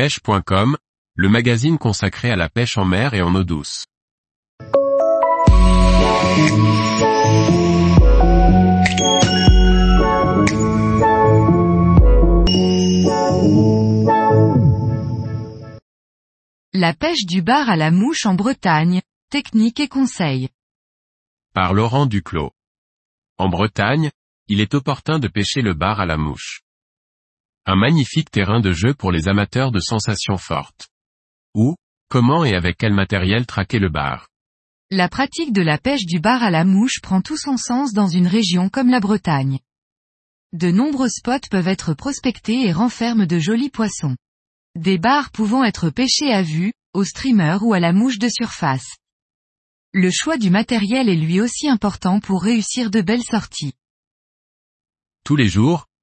pêche.com, le magazine consacré à la pêche en mer et en eau douce. La pêche du bar à la mouche en Bretagne, technique et conseils. Par Laurent Duclos. En Bretagne, il est opportun de pêcher le bar à la mouche. Un magnifique terrain de jeu pour les amateurs de sensations fortes. Où, comment et avec quel matériel traquer le bar? La pratique de la pêche du bar à la mouche prend tout son sens dans une région comme la Bretagne. De nombreux spots peuvent être prospectés et renferment de jolis poissons. Des bars pouvant être pêchés à vue, au streamer ou à la mouche de surface. Le choix du matériel est lui aussi important pour réussir de belles sorties. Tous les jours,